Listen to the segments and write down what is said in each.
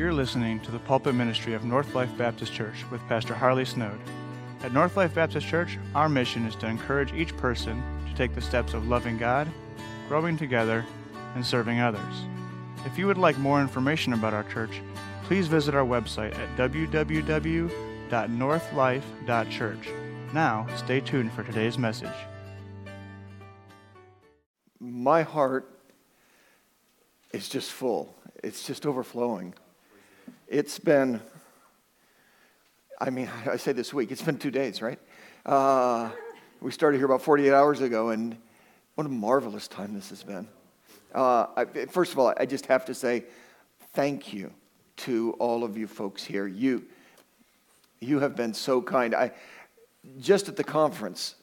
You're listening to the pulpit ministry of North Life Baptist Church with Pastor Harley Snowd. At North Life Baptist Church, our mission is to encourage each person to take the steps of loving God, growing together, and serving others. If you would like more information about our church, please visit our website at www.northlife.church. Now, stay tuned for today's message. My heart is just full, it's just overflowing. It's been, I mean, I say this week, it's been two days, right? Uh, we started here about 48 hours ago, and what a marvelous time this has been. Uh, I, first of all, I just have to say thank you to all of you folks here. You, you have been so kind. I, just at the conference,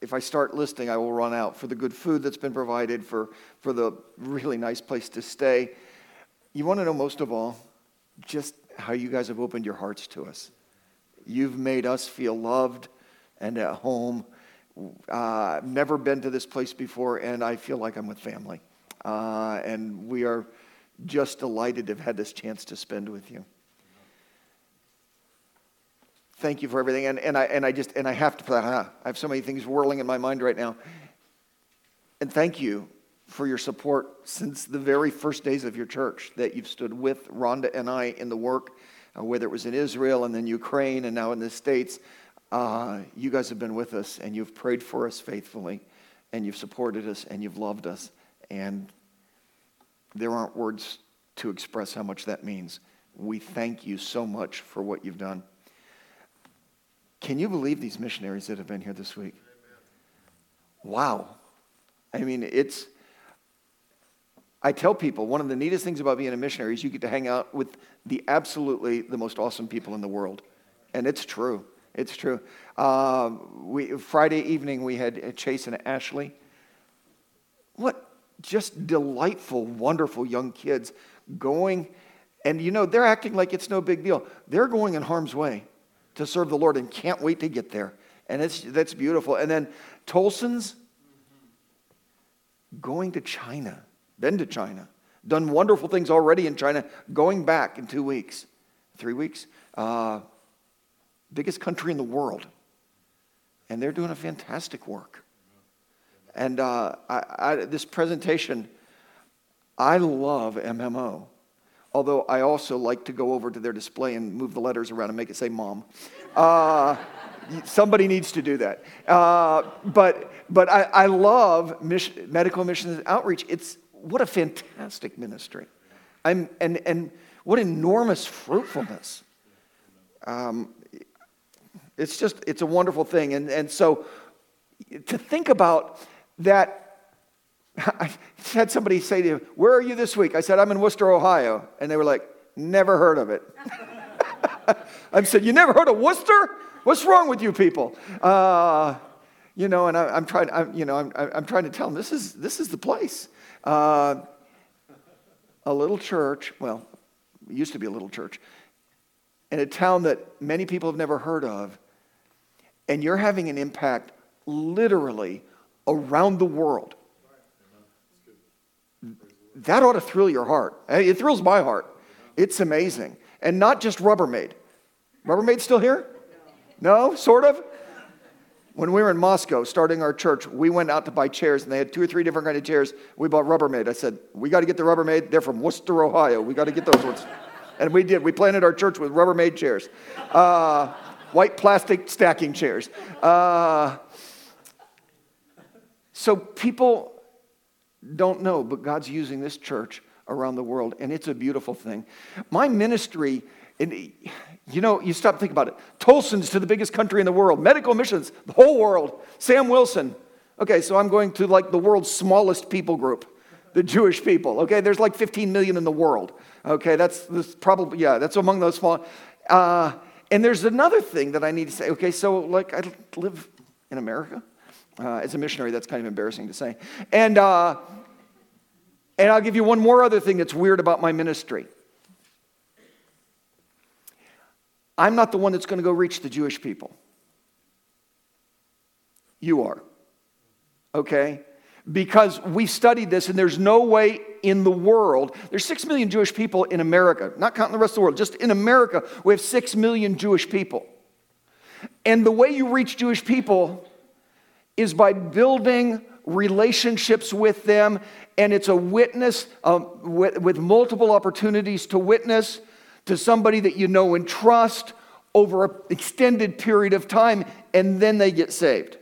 if I start listing, I will run out for the good food that's been provided, for, for the really nice place to stay. You want to know most of all, just how you guys have opened your hearts to us. You've made us feel loved and at home. Uh, I've never been to this place before, and I feel like I'm with family. Uh, and we are just delighted to have had this chance to spend with you. Thank you for everything. And, and, I, and I just, and I have to, I have so many things whirling in my mind right now. And thank you for your support since the very first days of your church, that you've stood with Rhonda and I in the work, uh, whether it was in Israel and then Ukraine and now in the States. Uh, you guys have been with us and you've prayed for us faithfully and you've supported us and you've loved us. And there aren't words to express how much that means. We thank you so much for what you've done. Can you believe these missionaries that have been here this week? Wow. I mean, it's I tell people one of the neatest things about being a missionary is you get to hang out with the absolutely the most awesome people in the world. And it's true. It's true. Um, we, Friday evening, we had Chase and Ashley. What just delightful, wonderful young kids going, and you know, they're acting like it's no big deal. They're going in harm's way to serve the Lord and can't wait to get there. And it's, that's beautiful. And then Tolson's going to China been to China, done wonderful things already in China, going back in two weeks, three weeks. Uh, biggest country in the world. And they're doing a fantastic work. And uh, I, I, this presentation, I love MMO. Although I also like to go over to their display and move the letters around and make it say mom. Uh, somebody needs to do that. Uh, but but I, I love mission, medical missions outreach. It's, what a fantastic ministry. I'm, and, and what enormous fruitfulness. Um, it's just, it's a wonderful thing. And, and so to think about that, I had somebody say to me, Where are you this week? I said, I'm in Wooster, Ohio. And they were like, Never heard of it. I said, You never heard of Wooster? What's wrong with you people? Uh, you know, and I, am trying, I'm, you know, I'm, I'm trying to tell them this is, this is the place. Uh, a little church, well, used to be a little church, in a town that many people have never heard of, and you're having an impact literally around the world. That ought to thrill your heart. It thrills my heart. It's amazing. And not just Rubbermaid. Rubbermaid still here? No, sort of? When we were in Moscow starting our church, we went out to buy chairs, and they had two or three different kind of chairs. We bought Rubbermaid. I said, "We got to get the Rubbermaid. They're from Wooster, Ohio. We got to get those ones." And we did. We planted our church with Rubbermaid chairs, uh, white plastic stacking chairs. Uh, so people don't know, but God's using this church around the world, and it's a beautiful thing. My ministry and, you know, you stop and think about it. Tolson's to the biggest country in the world, medical missions, the whole world. Sam Wilson. Okay, so I'm going to like the world's smallest people group, the Jewish people. Okay, there's like 15 million in the world. Okay, that's, probably, yeah, that's among those small. Uh, and there's another thing that I need to say. Okay, so like I live in America. Uh, as a missionary, that's kind of embarrassing to say. And, uh, and I'll give you one more other thing that's weird about my ministry. I'm not the one that's going to go reach the Jewish people. You are. Okay? because we studied this and there's no way in the world there's 6 million jewish people in america not counting the rest of the world just in america we have 6 million jewish people and the way you reach jewish people is by building relationships with them and it's a witness um, with, with multiple opportunities to witness to somebody that you know and trust over an extended period of time and then they get saved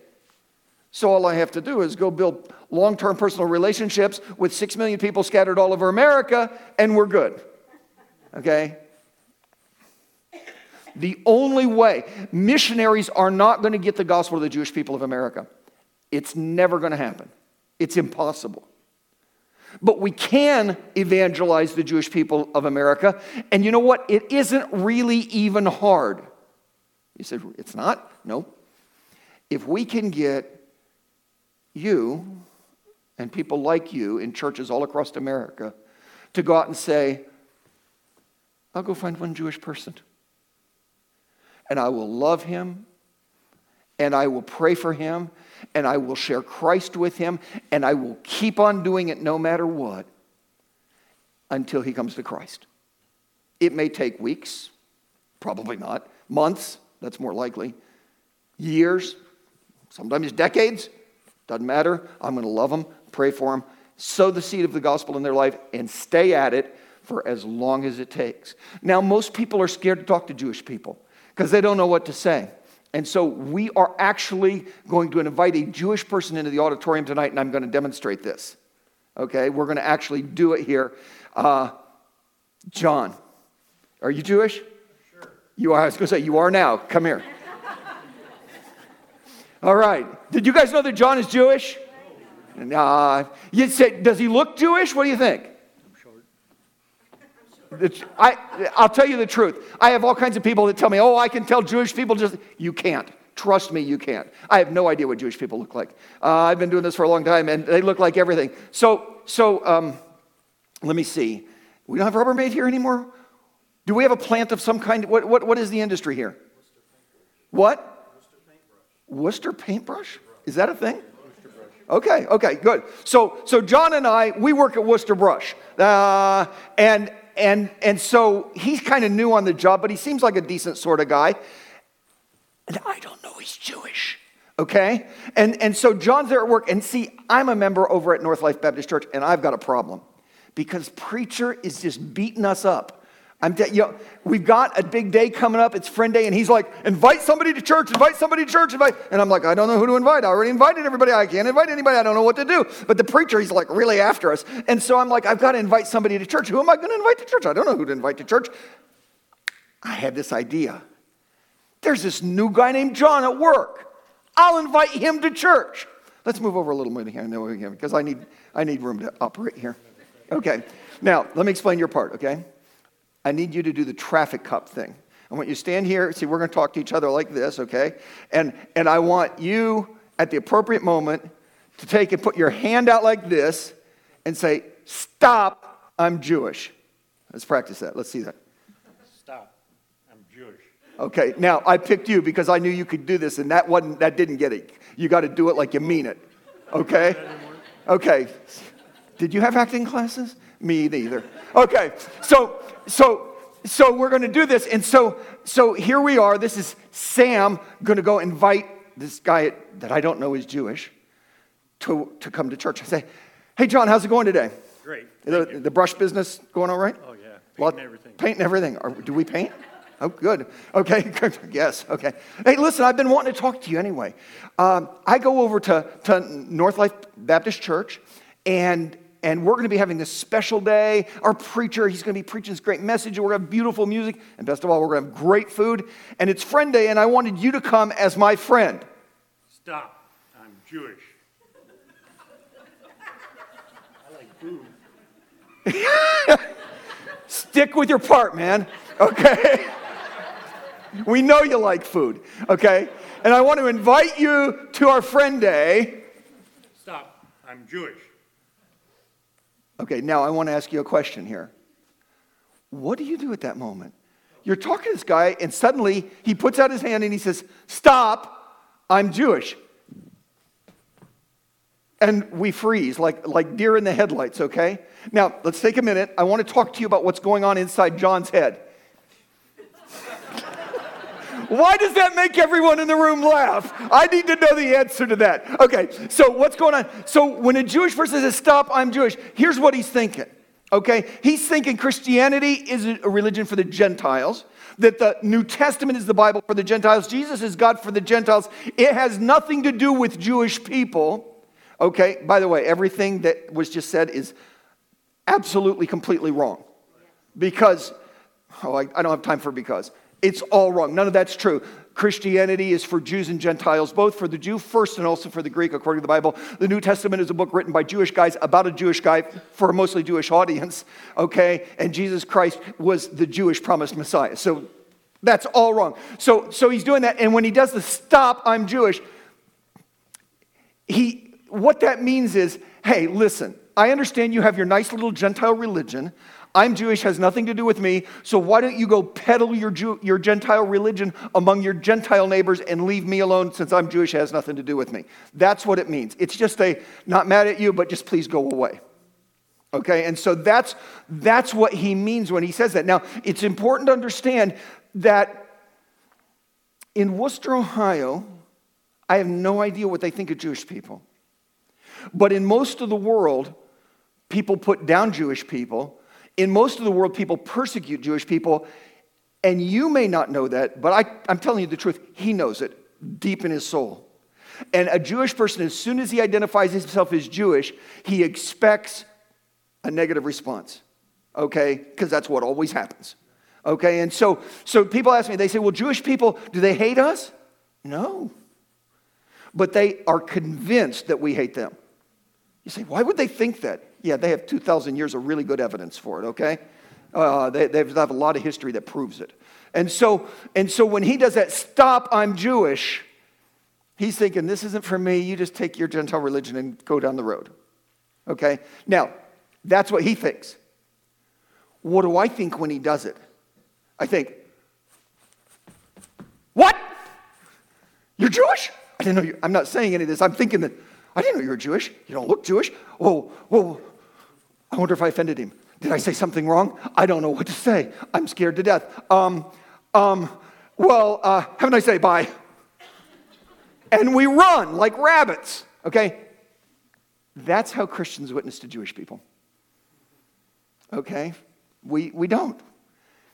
so all I have to do is go build long term personal relationships with six million people scattered all over America, and we're good. Okay? The only way, missionaries are not going to get the gospel to the Jewish people of America. It's never going to happen. It's impossible. But we can evangelize the Jewish people of America. And you know what? It isn't really even hard. You said, it's not? No. If we can get you and people like you in churches all across America to go out and say, I'll go find one Jewish person. And I will love him, and I will pray for him, and I will share Christ with him, and I will keep on doing it no matter what until he comes to Christ. It may take weeks, probably not, months, that's more likely, years, sometimes decades. Doesn't matter. I'm going to love them, pray for them, sow the seed of the gospel in their life, and stay at it for as long as it takes. Now, most people are scared to talk to Jewish people because they don't know what to say. And so we are actually going to invite a Jewish person into the auditorium tonight, and I'm going to demonstrate this. Okay, we're going to actually do it here. Uh, John, are you Jewish? Sure. You are. I was going to say, you are now. Come here. All right. Did you guys know that John is Jewish? Nah. You say, does he look Jewish? What do you think? I, I'll tell you the truth. I have all kinds of people that tell me, oh, I can tell Jewish people just. You can't. Trust me, you can't. I have no idea what Jewish people look like. Uh, I've been doing this for a long time, and they look like everything. So, so um, let me see. We don't have Rubbermaid here anymore? Do we have a plant of some kind? What, what, what is the industry here? What? Wooster paintbrush? Is that a thing? Okay, okay, good. So, so John and I, we work at Wooster Brush, uh, and and and so he's kind of new on the job, but he seems like a decent sort of guy. And I don't know he's Jewish, okay? And and so John's there at work, and see, I'm a member over at North Life Baptist Church, and I've got a problem because preacher is just beating us up I'm te- you know, we've got a big day coming up. It's friend day, and he's like, invite somebody to church, invite somebody to church, invite. And I'm like, I don't know who to invite. I already invited everybody. I can't invite anybody. I don't know what to do. But the preacher, he's like really after us. And so I'm like, I've got to invite somebody to church. Who am I going to invite to church? I don't know who to invite to church. I had this idea. There's this new guy named John at work. I'll invite him to church. Let's move over a little bit here because I need, I need room to operate here. Okay. Now, let me explain your part, okay? I need you to do the traffic cup thing. I want you to stand here. See, we're going to talk to each other like this, okay? And, and I want you at the appropriate moment to take and put your hand out like this and say, Stop, I'm Jewish. Let's practice that. Let's see that. Stop, I'm Jewish. Okay, now I picked you because I knew you could do this, and that wasn't that didn't get it. You got to do it like you mean it. Okay? Okay. Did you have acting classes? Me neither. Okay, so so so we're going to do this, and so so here we are. This is Sam going to go invite this guy that I don't know is Jewish to to come to church. I say, "Hey, John, how's it going today? Great. The, the, brush business going all right? Oh yeah, painting everything. Painting everything. Are, do we paint? Oh, good. Okay, yes, okay. Hey, listen, I've been wanting to talk to you anyway. Um, I go over to, to North Life Baptist Church, and and we're going to be having this special day. Our preacher, he's going to be preaching this great message. and We're going to have beautiful music. And best of all, we're going to have great food. And it's friend day, and I wanted you to come as my friend. Stop. I'm Jewish. I like food. Stick with your part, man. Okay? we know you like food. Okay? And I want to invite you to our friend day. Stop. I'm Jewish. Okay, now I want to ask you a question here. What do you do at that moment? You're talking to this guy, and suddenly he puts out his hand and he says, Stop, I'm Jewish. and we freeze like, like deer in the headlights, okay? Now, let's take a minute. I want to talk to you about what's going on inside John's head. Why does that make everyone in the room laugh? I need to know the answer to that. Okay, so what's going on? So when a Jewish person says, Stop, I'm Jewish, here's what he's thinking. Okay, he's thinking Christianity is a religion for the Gentiles, that the New Testament is the Bible for the Gentiles, Jesus is God for the Gentiles. It has nothing to do with Jewish people. Okay, by the way, everything that was just said is absolutely, completely wrong. Because, oh, I, I don't have time for because. It's all wrong. None of that's true. Christianity is for Jews and Gentiles, both for the Jew first and also for the Greek, according to the Bible. The New Testament is a book written by Jewish guys about a Jewish guy for a mostly Jewish audience, okay? And Jesus Christ was the Jewish promised Messiah. So that's all wrong. So, so he's doing that. And when he does the stop, I'm Jewish, he, what that means is hey, listen, I understand you have your nice little Gentile religion. I'm Jewish, has nothing to do with me. So why don't you go peddle your, Jew, your Gentile religion among your Gentile neighbors and leave me alone since I'm Jewish, has nothing to do with me? That's what it means. It's just a not mad at you, but just please go away. Okay, and so that's that's what he means when he says that. Now, it's important to understand that in Wooster, Ohio, I have no idea what they think of Jewish people. But in most of the world, people put down Jewish people in most of the world, people persecute Jewish people, and you may not know that, but I, I'm telling you the truth. He knows it deep in his soul. And a Jewish person, as soon as he identifies himself as Jewish, he expects a negative response, okay? Because that's what always happens, okay? And so, so people ask me, they say, well, Jewish people, do they hate us? No. But they are convinced that we hate them. You say, why would they think that? Yeah, they have 2,000 years of really good evidence for it, okay? Uh, they, they have a lot of history that proves it. And so, and so when he does that, stop, I'm Jewish, he's thinking, this isn't for me. You just take your Gentile religion and go down the road. Okay? Now, that's what he thinks. What do I think when he does it? I think, what? You're Jewish? I didn't know you. I'm not saying any of this. I'm thinking that, I didn't know you were Jewish. You don't look Jewish. Oh, whoa, I wonder if I offended him. Did I say something wrong? I don't know what to say. I'm scared to death. Um, um, well, uh, have a nice day. Bye. And we run like rabbits, okay? That's how Christians witness to Jewish people. Okay? We, we don't,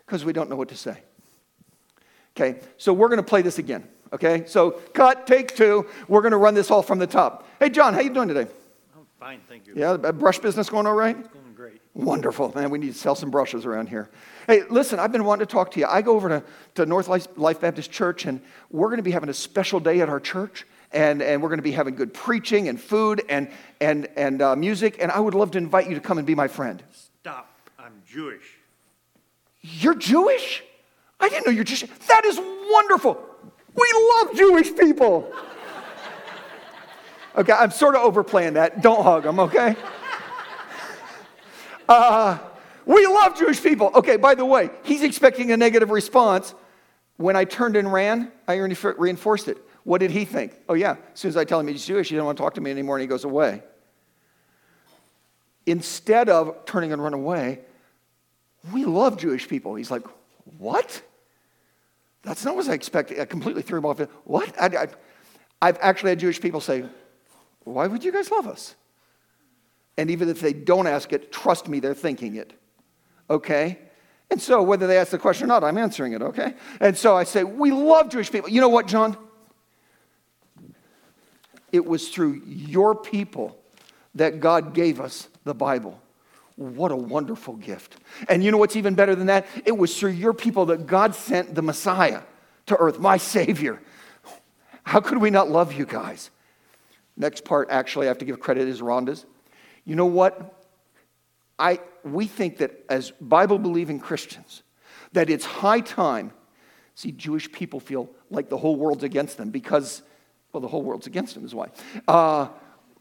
because we don't know what to say. Okay, so we're going to play this again. Okay, so cut, take two. We're going to run this all from the top. Hey, John, how you doing today? Fine, thank you. Yeah, the brush business going all right? It's going great. Wonderful, man. We need to sell some brushes around here. Hey, listen, I've been wanting to talk to you. I go over to, to North Life, Life Baptist Church, and we're going to be having a special day at our church. And, and we're going to be having good preaching and food and, and, and uh, music. And I would love to invite you to come and be my friend. Stop. I'm Jewish. You're Jewish? I didn't know you're Jewish. That is wonderful. We love Jewish people. Okay, I'm sort of overplaying that. Don't hug them, okay? Uh, we love Jewish people. Okay, by the way, he's expecting a negative response. When I turned and ran, I reinforced it. What did he think? Oh, yeah, as soon as I tell him he's Jewish, he doesn't want to talk to me anymore, and he goes away. Instead of turning and run away, we love Jewish people. He's like, what? That's not what I expected. I completely threw him off. What? I, have actually had Jewish people say, why would you guys love us? And even if they don't ask it, trust me, they're thinking it. Okay? And so, whether they ask the question or not, I'm answering it, okay? And so I say, We love Jewish people. You know what, John? It was through your people that God gave us the Bible. What a wonderful gift. And you know what's even better than that? It was through your people that God sent the Messiah to earth, my Savior. How could we not love you guys? Next part, actually, I have to give credit, is Rhonda's. You know what? I, we think that as Bible believing Christians, that it's high time. See, Jewish people feel like the whole world's against them because, well, the whole world's against them is why. Uh,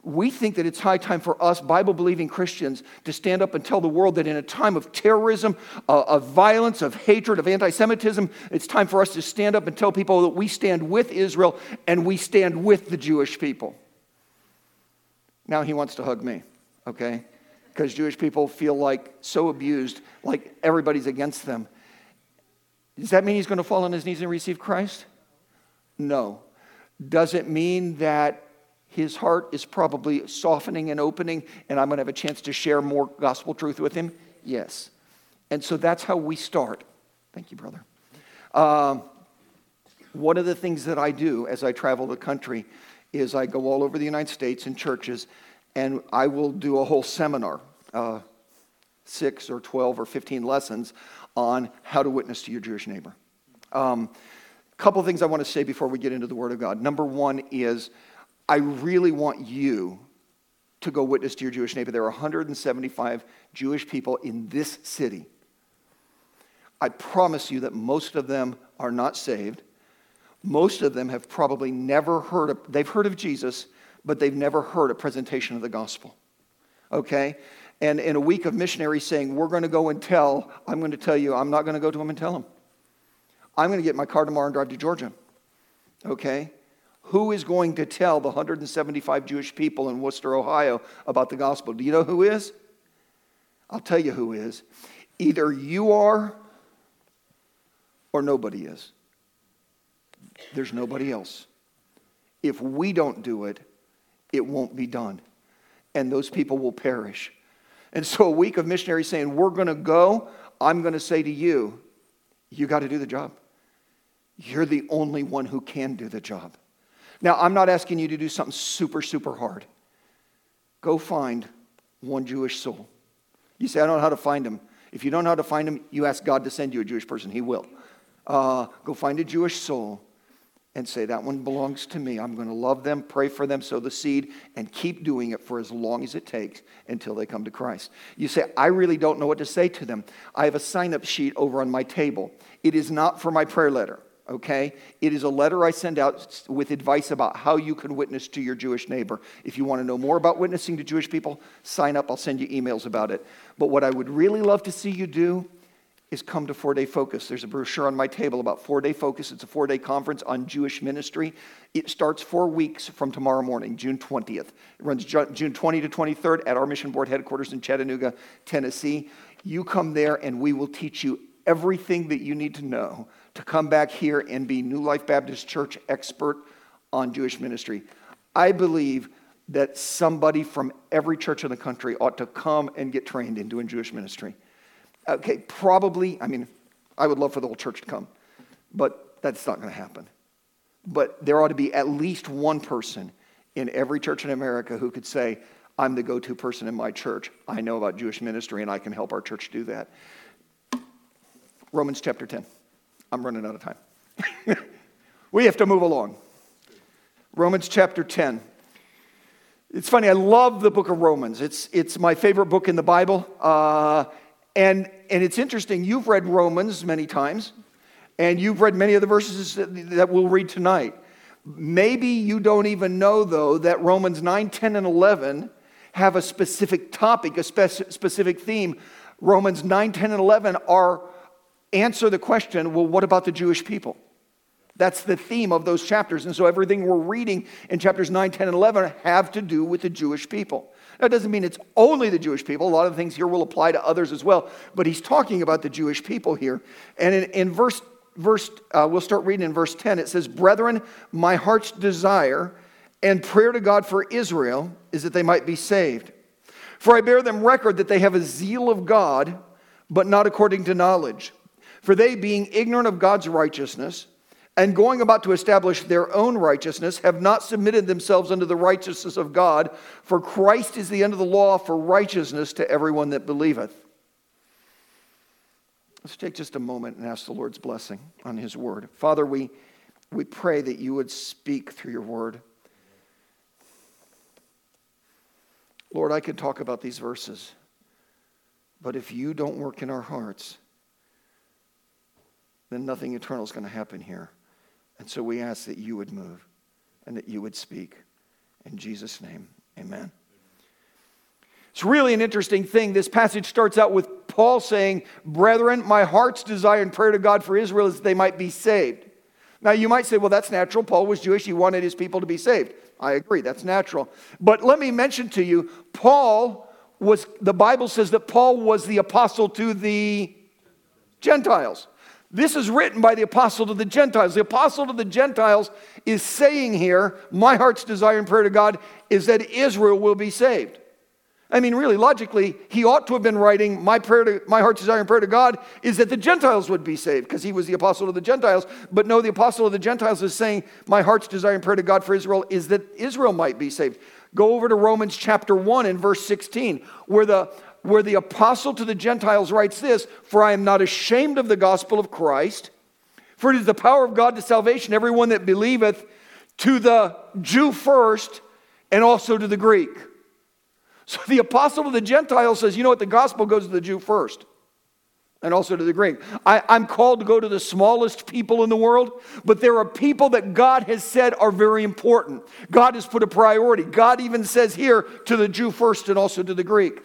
we think that it's high time for us, Bible believing Christians, to stand up and tell the world that in a time of terrorism, uh, of violence, of hatred, of anti Semitism, it's time for us to stand up and tell people that we stand with Israel and we stand with the Jewish people. Now he wants to hug me, okay? Because Jewish people feel like so abused, like everybody's against them. Does that mean he's going to fall on his knees and receive Christ? No. Does it mean that his heart is probably softening and opening, and I'm going to have a chance to share more gospel truth with him? Yes. And so that's how we start. Thank you, brother. Um, one of the things that I do as I travel the country is I go all over the United States in churches, and I will do a whole seminar, uh, six or 12 or 15 lessons on how to witness to your Jewish neighbor. A um, couple things I want to say before we get into the Word of God. Number one is I really want you to go witness to your Jewish neighbor. There are 175 Jewish people in this city. I promise you that most of them are not saved. Most of them have probably never heard of, they've heard of Jesus, but they've never heard a presentation of the gospel. Okay? And in a week of missionaries saying, We're going to go and tell, I'm going to tell you, I'm not going to go to them and tell them. I'm going to get my car tomorrow and drive to Georgia. Okay? Who is going to tell the 175 Jewish people in Wooster, Ohio about the gospel? Do you know who is? I'll tell you who is. Either you are or nobody is. There's nobody else. If we don't do it, it won't be done. And those people will perish. And so, a week of missionaries saying, We're going to go, I'm going to say to you, You got to do the job. You're the only one who can do the job. Now, I'm not asking you to do something super, super hard. Go find one Jewish soul. You say, I don't know how to find him. If you don't know how to find him, you ask God to send you a Jewish person. He will. Uh, go find a Jewish soul and say, That one belongs to me. I'm going to love them, pray for them, sow the seed, and keep doing it for as long as it takes until they come to Christ. You say, I really don't know what to say to them. I have a sign up sheet over on my table. It is not for my prayer letter okay? It is a letter I send out with advice about how you can witness to your Jewish neighbor. If you want to know more about witnessing to Jewish people, sign up. I'll send you emails about it. But what I would really love to see you do is come to Four Day Focus. There's a brochure on my table about Four Day Focus. It's a four day conference on Jewish ministry. It starts four weeks from tomorrow morning, June 20th. It runs June 20 to 23rd at our mission board headquarters in Chattanooga, Tennessee. You come there and we will teach you everything that you need to know to come back here and be New Life Baptist Church expert on Jewish ministry. I believe that somebody from every church in the country ought to come and get trained in doing Jewish ministry. Okay, probably, I mean, I would love for the whole church to come, but that's not going to happen. But there ought to be at least one person in every church in America who could say, I'm the go to person in my church. I know about Jewish ministry and I can help our church do that. Romans chapter 10. I'm running out of time. we have to move along. Romans chapter 10. It's funny, I love the book of Romans. It's, it's my favorite book in the Bible. Uh, and, and it's interesting, you've read Romans many times, and you've read many of the verses that, we'll read tonight. Maybe you don't even know, though, that Romans 9, 10, and 11 have a specific topic, a spec- specific theme. Romans 9, 10, and 11 are answer the question well, what about the Jewish people? That's the theme of those chapters. And so everything we're reading in chapters 9, 10, and 11 have to do with the Jewish people. That doesn't mean it's only the Jewish people. A lot of things here will apply to others as well. But he's talking about the Jewish people here. And in, in verse, verse uh, we'll start reading in verse 10. It says, Brethren, my heart's desire and prayer to God for Israel is that they might be saved. For I bear them record that they have a zeal of God, but not according to knowledge. For they, being ignorant of God's righteousness, and going about to establish their own righteousness, have not submitted themselves unto the righteousness of God, for Christ is the end of the law for righteousness to everyone that believeth. Let's take just a moment and ask the Lord's blessing on His word. Father, we, we pray that you would speak through your word. Lord, I could talk about these verses, but if you don't work in our hearts, then nothing eternal is going to happen here. And so we ask that you would move and that you would speak. In Jesus' name, amen. It's really an interesting thing. This passage starts out with Paul saying, Brethren, my heart's desire and prayer to God for Israel is that they might be saved. Now, you might say, well, that's natural. Paul was Jewish. He wanted his people to be saved. I agree, that's natural. But let me mention to you, Paul was, the Bible says that Paul was the apostle to the Gentiles. This is written by the apostle to the Gentiles. The apostle to the Gentiles is saying here, My heart's desire and prayer to God is that Israel will be saved. I mean, really, logically, he ought to have been writing, My, prayer to, my heart's desire and prayer to God is that the Gentiles would be saved, because he was the apostle to the Gentiles. But no, the apostle of the Gentiles is saying, My heart's desire and prayer to God for Israel is that Israel might be saved. Go over to Romans chapter 1 and verse 16, where the where the apostle to the Gentiles writes this For I am not ashamed of the gospel of Christ, for it is the power of God to salvation, everyone that believeth, to the Jew first, and also to the Greek. So the apostle to the Gentiles says, You know what? The gospel goes to the Jew first and also to the Greek. I, am called to go to the smallest people in the world, but there are people that God has said are very important. God has put a priority. God even says here to the Jew first and also to the Greek.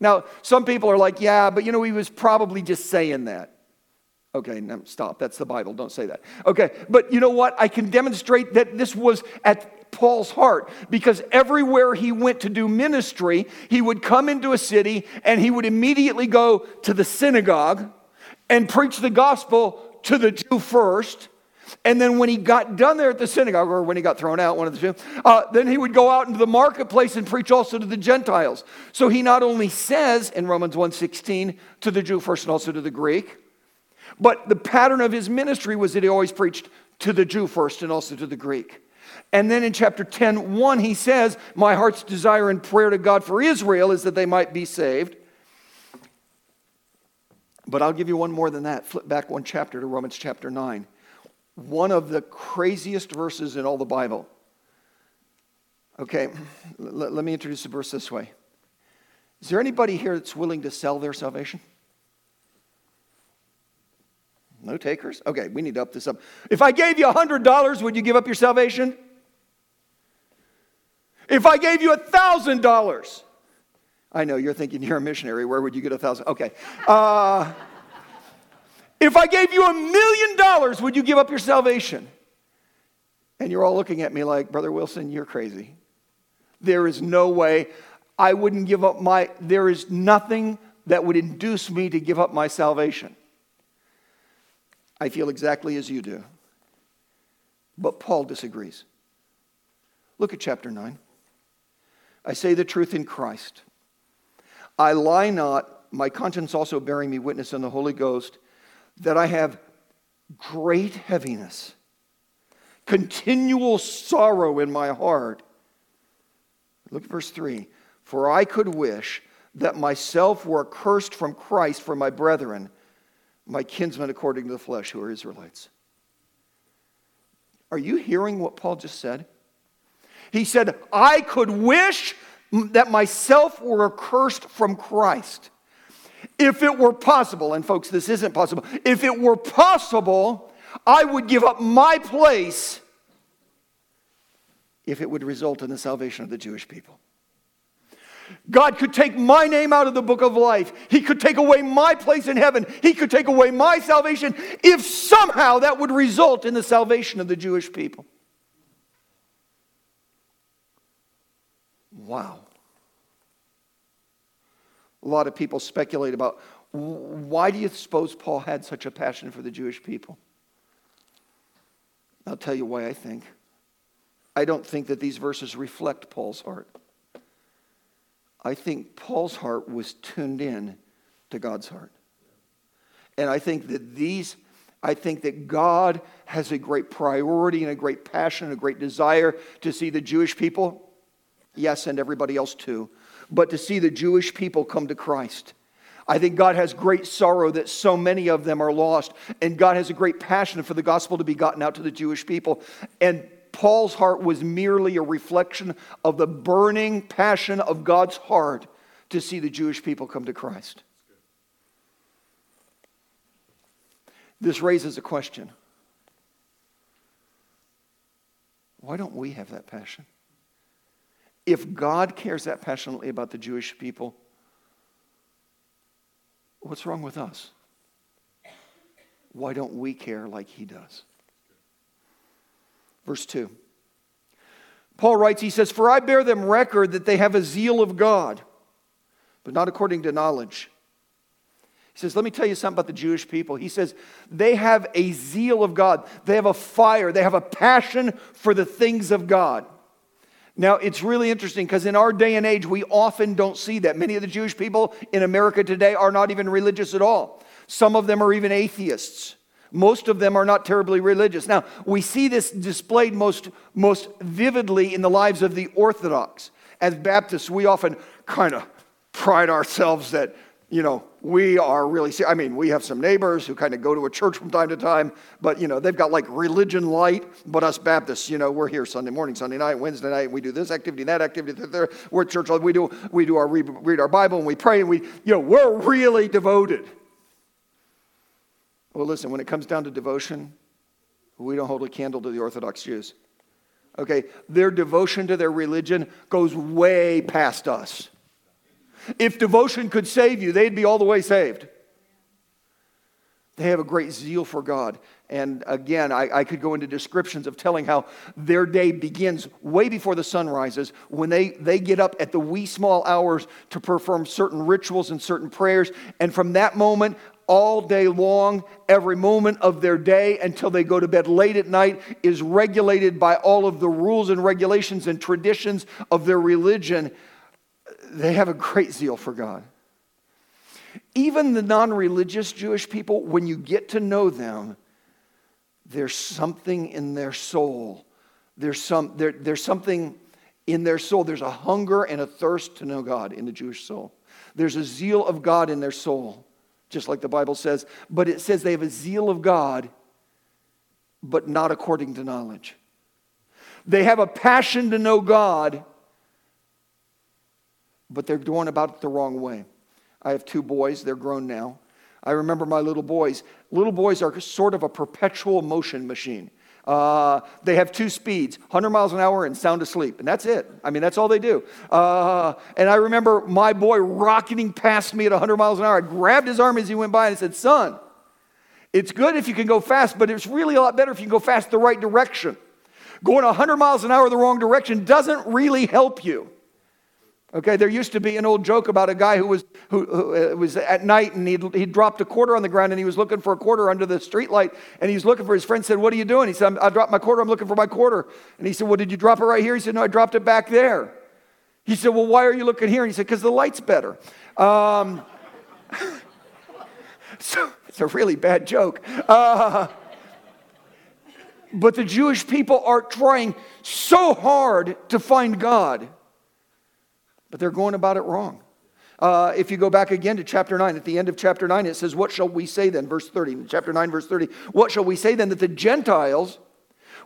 Now, some people are like, yeah, but you know, he was probably just saying that. Okay, no, stop. That's the Bible. Don't say that. Okay, but you know what? I can demonstrate that this was at Paul's heart because everywhere he went to do ministry, he would come into a city and he would immediately go to the synagogue and preach the gospel to the Jew first and then when he got done there at the synagogue, or when he got thrown out, one of the two, uh, then he would go out into the marketplace and preach also to the Gentiles. So he not only says in Romans 1.16 to the Jew first and also to the Greek, but the pattern of his ministry was that he always preached to the Jew first and also to the Greek. And then in chapter 10, 1, he says, My heart's desire and prayer to God for Israel is that they might be saved. But I'll give you one more than that. Flip back one chapter to Romans chapter 9 one of the craziest verses in all the Bible. Okay, l- let me introduce the verse this way. Is there anybody here that's willing to sell their salvation? No takers? Okay, we need to up this up. If I gave you $100, would you give up your salvation? If I gave you $1,000, I know you're thinking you're a missionary. Where would you get a thousand? Okay. Uh, if I gave you a million dollars, would you give up your salvation? And you're all looking at me like, Brother Wilson, you're crazy. There is no way I wouldn't give up my, there is nothing that would induce me to give up my salvation. I feel exactly as you do. But Paul disagrees. Look at chapter 9. I say the truth in Christ. I lie not, my conscience also bearing me witness in the Holy Ghost that I have great heaviness, continual sorrow in my heart. Look at verse 3 For I could wish that myself were accursed from Christ for my brethren, my kinsmen according to the flesh, who are Israelites. Are you hearing what Paul just said? He said, I could wish that myself were accursed from Christ. If it were possible, and folks, this isn't possible, if it were possible, I would give up my place if it would result in the salvation of the Jewish people. God could take my name out of the book of life. He could take away my place in heaven. He could take away my salvation if somehow that would result in the salvation of the Jewish people. Wow a lot of people speculate about why do you suppose Paul had such a passion for the Jewish people? I'll tell you why I think. I don't think that these verses reflect Paul's heart. I think Paul's heart was tuned in to God's heart. And I think that these, I think that God has a great priority and a great passion, and a great desire to see the Jewish people, yes, and everybody else too, but to see the Jewish people come to Christ. I think God has great sorrow that so many of them are lost, and God has a great passion for the gospel to be gotten out to the Jewish people. And Paul's heart was merely a reflection of the burning passion of God's heart to see the Jewish people come to Christ. This raises a question why don't we have that passion? If God cares that passionately about the Jewish people, what's wrong with us? Why don't we care like he does? Verse 2 Paul writes, he says, For I bear them record that they have a zeal of God, but not according to knowledge. He says, Let me tell you something about the Jewish people. He says, They have a zeal of God, they have a fire, they have a passion for the things of God. Now, it's really interesting because in our day and age, we often don't see that. Many of the Jewish people in America today are not even religious at all. Some of them are even atheists. Most of them are not terribly religious. Now, we see this displayed most, most vividly in the lives of the Orthodox. As Baptists, we often kind of pride ourselves that you know, we are really, I mean, we have some neighbors who kind of go to a church from time to time, but, you know, they've got like religion light. But us Baptists, you know, we're here Sunday morning, Sunday night, Wednesday night, we do this activity, that activity. We're at church, we do, we do our, read our Bible and we pray and we, you know, we're really devoted. Well, listen, when it comes down to devotion, we don't hold a candle to the Orthodox Jews. Okay, their devotion to their religion goes way past us. If devotion could save you, they'd be all the way saved. They have a great zeal for God. And again, I, I, could go into descriptions of telling how their day begins way before the sun rises when they, they get up at the wee small hours to perform certain rituals and certain prayers. And from that moment, all day long, every moment of their day until they go to bed late at night is regulated by all of the rules and regulations and traditions of their religion they have a great zeal for God. Even the non religious Jewish people, when you get to know them, there's something in their soul. There's, some, there, there's something in their soul. There's a hunger and a thirst to know God in the Jewish soul. There's a zeal of God in their soul, just like the Bible says. But it says they have a zeal of God, but not according to knowledge. They have a passion to know God, but they're going about it the wrong way. I have two boys, they're grown now. I remember my little boys. Little boys are sort of a perpetual motion machine. Uh, they have two speeds 100 miles an hour and sound asleep, and that's it. I mean, that's all they do. Uh, and I remember my boy rocketing past me at 100 miles an hour. I grabbed his arm as he went by and I said, Son, it's good if you can go fast, but it's really a lot better if you can go fast the right direction. Going 100 miles an hour the wrong direction doesn't really help you. Okay, there used to be an old joke about a guy who was, who, who uh, was at night and he'd, he dropped a quarter on the ground and he was looking for a quarter under the streetlight and he was looking for his friend said, What are you doing? He said, I dropped my quarter, I'm looking for my quarter. And he said, Well, did you drop it right here? He said, No, I dropped it back there. He said, Well, why are you looking here? And he said, Because the light's better. Um, so it's a really bad joke. Uh, but the Jewish people are trying so hard to find God but they're going about it wrong. Uh, if you go back again to chapter 9, at the end of chapter 9, it says, What shall we say then? Verse 30. Chapter 9, verse 30. What shall we say then that the Gentiles,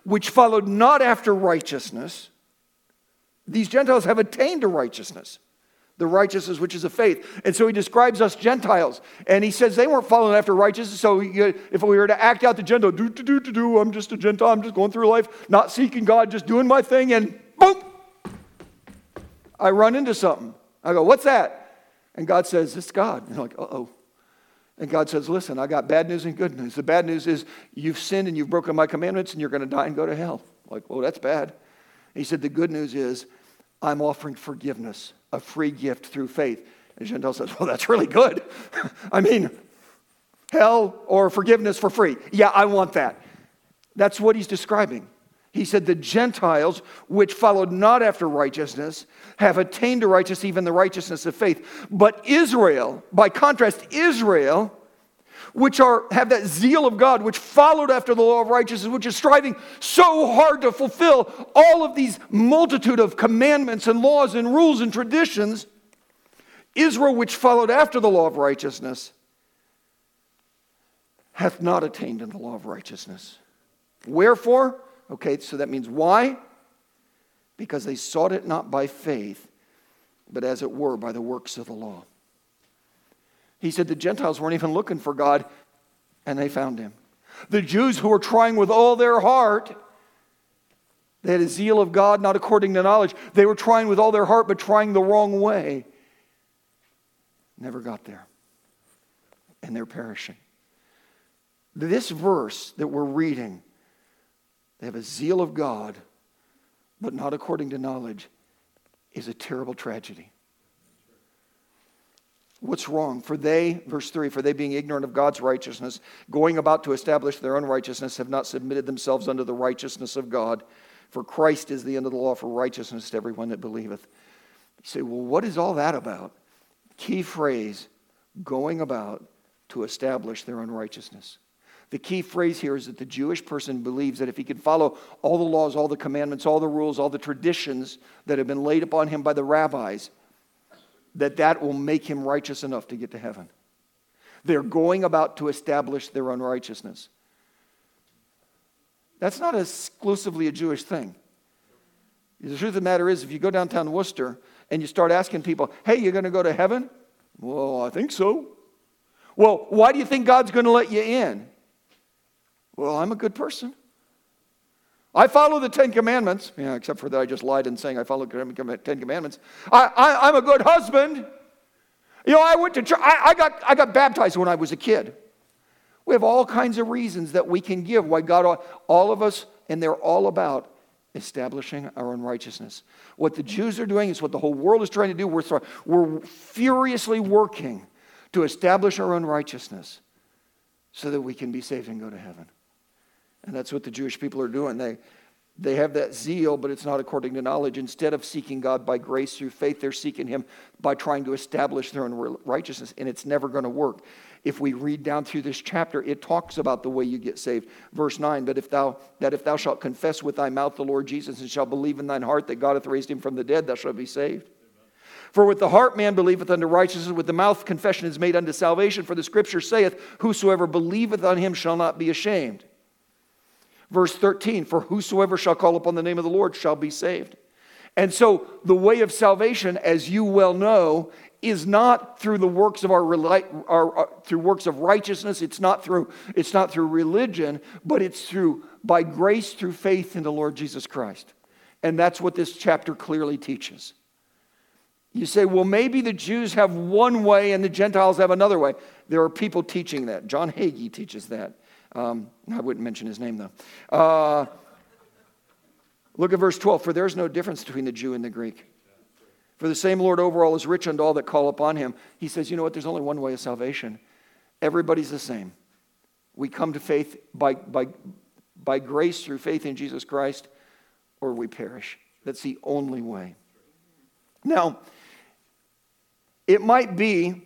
which followed not after righteousness, these Gentiles have attained to righteousness, the righteousness which is of faith. And so he describes us Gentiles. And he says they weren't following after righteousness. So if we were to act out the Gentile, do, do, do, do, do, I'm just a Gentile, I'm just going through life, not seeking God, just doing my thing, and boom, I run into something. I go, What's that? And God says, It's God. And I'm like, Uh oh. And God says, Listen, I got bad news and good news. The bad news is you've sinned and you've broken my commandments and you're going to die and go to hell. Like, well, that's bad. he said, The good news is I'm offering forgiveness, a free gift through faith. And Gentile says, Well, that's really good. I mean, hell or forgiveness for free. Yeah, I want that. That's what he's describing. He said, The Gentiles, which followed not after righteousness, have attained to righteousness, even the righteousness of faith. But Israel, by contrast, Israel, which are, have that zeal of God, which followed after the law of righteousness, which is striving so hard to fulfill all of these multitude of commandments and laws and rules and traditions, Israel, which followed after the law of righteousness, hath not attained in the law of righteousness. Wherefore? Okay, so that means why? Because they sought it not by faith, but as it were by the works of the law. He said the Gentiles weren't even looking for God, and they found him. The Jews who were trying with all their heart, they had a zeal of God not according to knowledge. They were trying with all their heart, but trying the wrong way. Never got there. And they're perishing. This verse that we're reading they have a zeal of God, but not according to knowledge, is a terrible tragedy. What's wrong? For they, verse 3, for they being ignorant of God's righteousness, going about to establish their own righteousness, have not submitted themselves unto the righteousness of God. For Christ is the end of the law for righteousness to everyone that believeth. You say, well, what is all that about? Key phrase going about to establish their own righteousness. The key phrase here is that the Jewish person believes that if he can follow all the laws, all the commandments, all the rules, all the traditions that have been laid upon him by the rabbis, that that will make him righteous enough to get to heaven. They're going about to establish their own righteousness. That's not exclusively a Jewish thing. The truth of the matter is, if you go downtown Wooster and you start asking people, hey, you're going to go to heaven? Well, I think so. Well, why do you think God's going to let you in? Well, I'm a good person. I follow the Ten Commandments. Yeah, except for that I just lied in saying I follow the Ten Commandments. I, am a good husband. You know, I went to church. I, I, got, I got baptized when I was a kid. We have all kinds of reasons that we can give why God, all of us, and they're all about establishing our own righteousness. What the Jews are doing is what the whole world is trying to do. We're, we're furiously working to establish our own righteousness so that we can be saved and go to heaven. And that's what the Jewish people are doing. They, they have that zeal, but it's not according to knowledge. Instead of seeking God by grace through faith, they're seeking Him by trying to establish their own righteousness, and it's never going to work. If we read down through this chapter, it talks about the way you get saved. Verse 9, but if thou that if thou shalt confess with thy mouth the Lord Jesus and shalt believe in thine heart that God hath raised him from the dead, thou shalt be saved. For with the heart man believeth unto righteousness, with the mouth confession is made unto salvation. For the scripture saith, Whosoever believeth on him shall not be ashamed. Verse 13, For whosoever shall call upon the name of the Lord shall be saved. And so the way of salvation, as you well know, is not through the works of our, our, our, through works of righteousness it's not through it's not through religion but it's through by grace through faith in the lord jesus christ and that's what this chapter clearly teaches you say, well, maybe the Jews have one way and the Gentiles have another way. There are people teaching that. John Hagee teaches that. Um, I wouldn't mention his name, though. Uh, look at verse 12. For there is no difference between the Jew and the Greek. For the same Lord over all is rich unto all that call upon him. He says, you know what? There's only one way of salvation. Everybody's the same. We come to faith by, by, by grace through faith in Jesus Christ, or we perish. That's the only way. Now, it might be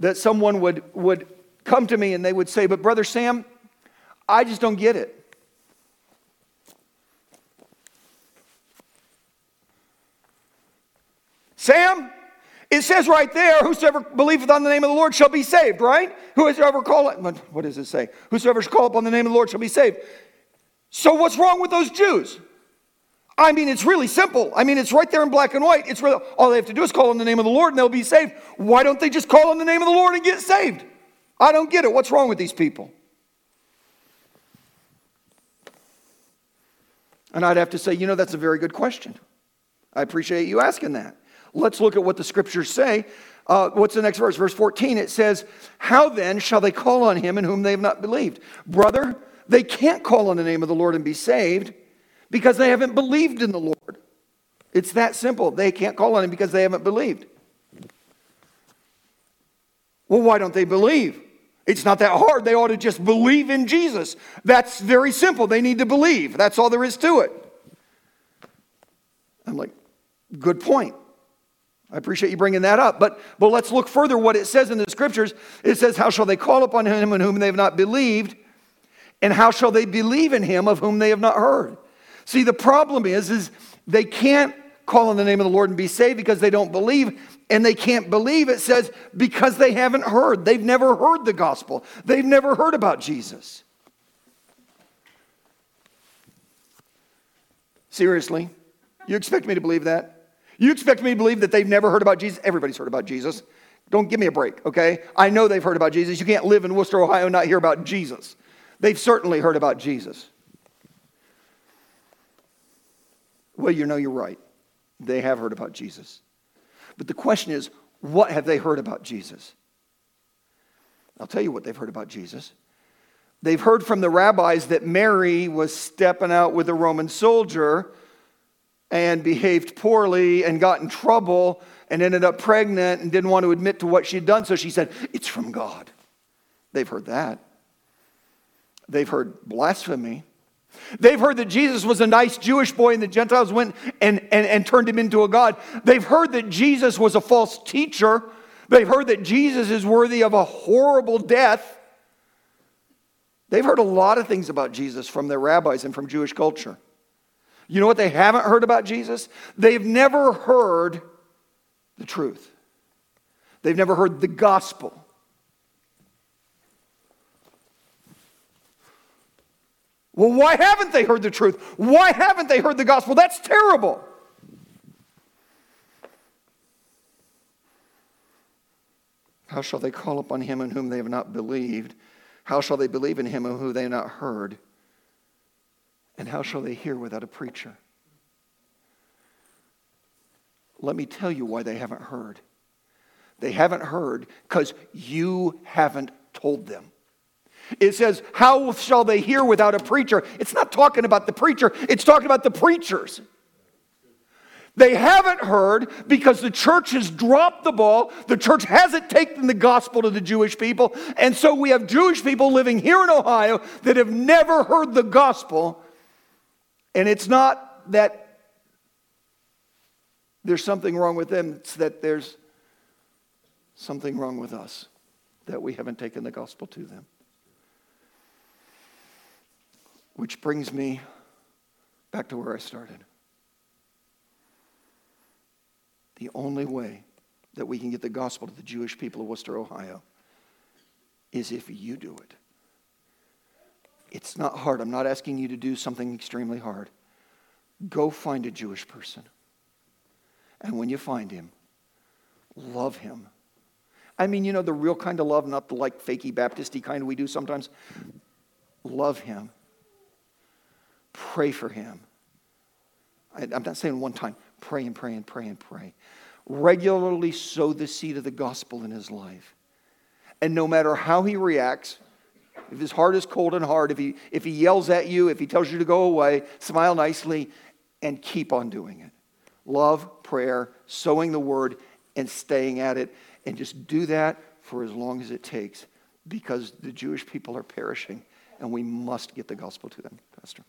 that someone would, would come to me and they would say, But Brother Sam, I just don't get it. Sam, it says right there, whosoever believeth on the name of the Lord shall be saved, right? Whosoever call it, what does it say? Whosoever shall call upon the name of the Lord shall be saved. So what's wrong with those Jews? I mean, it's really simple. I mean, it's right there in black and white. It's really, all they have to do is call on the name of the Lord and they'll be saved. Why don't they just call on the name of the Lord and get saved? I don't get it. What's wrong with these people? And I'd have to say, you know, that's a very good question. I appreciate you asking that. Let's look at what the scriptures say. Uh, what's the next verse? Verse 14, it says, How then shall they call on him in whom they have not believed? Brother, they can't call on the name of the Lord and be saved because they haven't believed in the Lord. It's that simple. They can't call on him because they haven't believed. Well, why don't they believe? It's not that hard. They ought to just believe in Jesus. That's very simple. They need to believe. That's all there is to it. I'm like, good point. I appreciate you bringing that up. But, but let's look further what it says in the scriptures. It says, How shall they call upon him in whom they have not believed? And how shall they believe in him of whom they have not heard? See, the problem is, is they can't call on the name of the Lord and be saved because they don't believe. And they can't believe, it says, because they haven't heard. They've never heard the gospel, they've never heard about Jesus. Seriously? You expect me to believe that? You expect me to believe that they've never heard about Jesus? Everybody's heard about Jesus. Don't give me a break, okay? I know they've heard about Jesus. You can't live in Wooster, Ohio, and not hear about Jesus. They've certainly heard about Jesus. Well, you know you're right. They have heard about Jesus. But the question is, what have they heard about Jesus? I'll tell you what they've heard about Jesus. They've heard from the rabbis that Mary was stepping out with a Roman soldier and behaved poorly and got in trouble and ended up pregnant and didn't want to admit to what she'd done. So she said, It's from God. They've heard that. They've heard blasphemy. They've heard that Jesus was a nice Jewish boy and the Gentiles went and, and, and turned him into a God. They've heard that Jesus was a false teacher. They've heard that Jesus is worthy of a horrible death. They've heard a lot of things about Jesus from their rabbis and from Jewish culture. You know what they haven't heard about Jesus? They've never heard the truth, they've never heard the gospel. Well, why haven't they heard the truth? Why haven't they heard the gospel? That's terrible. How shall they call upon him in whom they have not believed? How shall they believe in him in whom they have not heard? And how shall they hear without a preacher? Let me tell you why they haven't heard. They haven't heard because you haven't told them. It says, How shall they hear without a preacher? It's not talking about the preacher, it's talking about the preachers. They haven't heard because the church has dropped the ball. The church hasn't taken the gospel to the Jewish people. And so we have Jewish people living here in Ohio that have never heard the gospel. And it's not that there's something wrong with them, it's that there's something wrong with us, that we haven't taken the gospel to them. Which brings me back to where I started. The only way that we can get the gospel to the Jewish people of Wooster, Ohio, is if you do it. It's not hard. I'm not asking you to do something extremely hard. Go find a Jewish person. And when you find him, love him. I mean, you know, the real kind of love, not the like fakey Baptisty kind we do sometimes. Love him Pray for him. I'm not saying one time. Pray and pray and pray and pray. Regularly sow the seed of the gospel in his life. And no matter how he reacts, if his heart is cold and hard, if he, if he yells at you, if he tells you to go away, smile nicely and keep on doing it. Love, prayer, sowing the word, and staying at it. And just do that for as long as it takes because the Jewish people are perishing and we must get the gospel to them, Pastor.